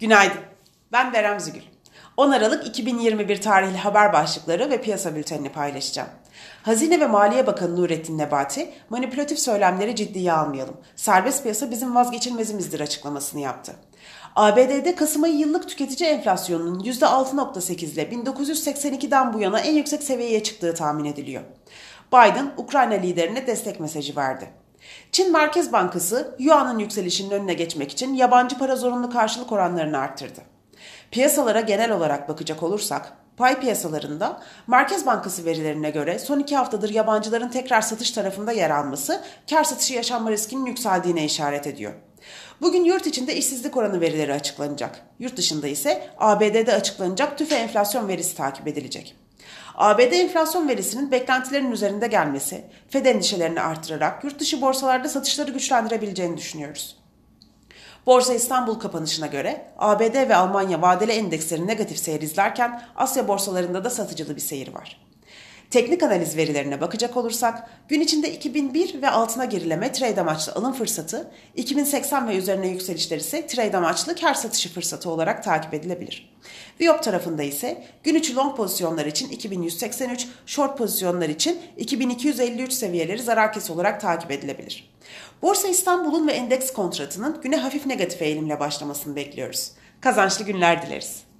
Günaydın. Ben Berem Zügül. 10 Aralık 2021 tarihli haber başlıkları ve piyasa bültenini paylaşacağım. Hazine ve Maliye Bakanı Nurettin Nebati, manipülatif söylemleri ciddiye almayalım. Serbest piyasa bizim vazgeçilmezimizdir açıklamasını yaptı. ABD'de Kasım ayı yıllık tüketici enflasyonunun %6.8 ile 1982'den bu yana en yüksek seviyeye çıktığı tahmin ediliyor. Biden, Ukrayna liderine destek mesajı verdi. Çin Merkez Bankası, Yuan'ın yükselişinin önüne geçmek için yabancı para zorunlu karşılık oranlarını arttırdı. Piyasalara genel olarak bakacak olursak, pay piyasalarında Merkez Bankası verilerine göre son iki haftadır yabancıların tekrar satış tarafında yer alması kar satışı yaşanma riskinin yükseldiğine işaret ediyor. Bugün yurt içinde işsizlik oranı verileri açıklanacak. Yurt dışında ise ABD'de açıklanacak tüfe enflasyon verisi takip edilecek. ABD enflasyon verisinin beklentilerin üzerinde gelmesi, Fed endişelerini artırarak yurt dışı borsalarda satışları güçlendirebileceğini düşünüyoruz. Borsa İstanbul kapanışına göre ABD ve Almanya vadeli endeksleri negatif seyir izlerken Asya borsalarında da satıcılı bir seyir var. Teknik analiz verilerine bakacak olursak gün içinde 2001 ve altına gerileme trade amaçlı alım fırsatı, 2080 ve üzerine yükselişler ise trade amaçlı kar satışı fırsatı olarak takip edilebilir. Viyop tarafında ise gün içi long pozisyonlar için 2183, short pozisyonlar için 2253 seviyeleri zarar kesi olarak takip edilebilir. Borsa İstanbul'un ve endeks kontratının güne hafif negatif eğilimle başlamasını bekliyoruz. Kazançlı günler dileriz.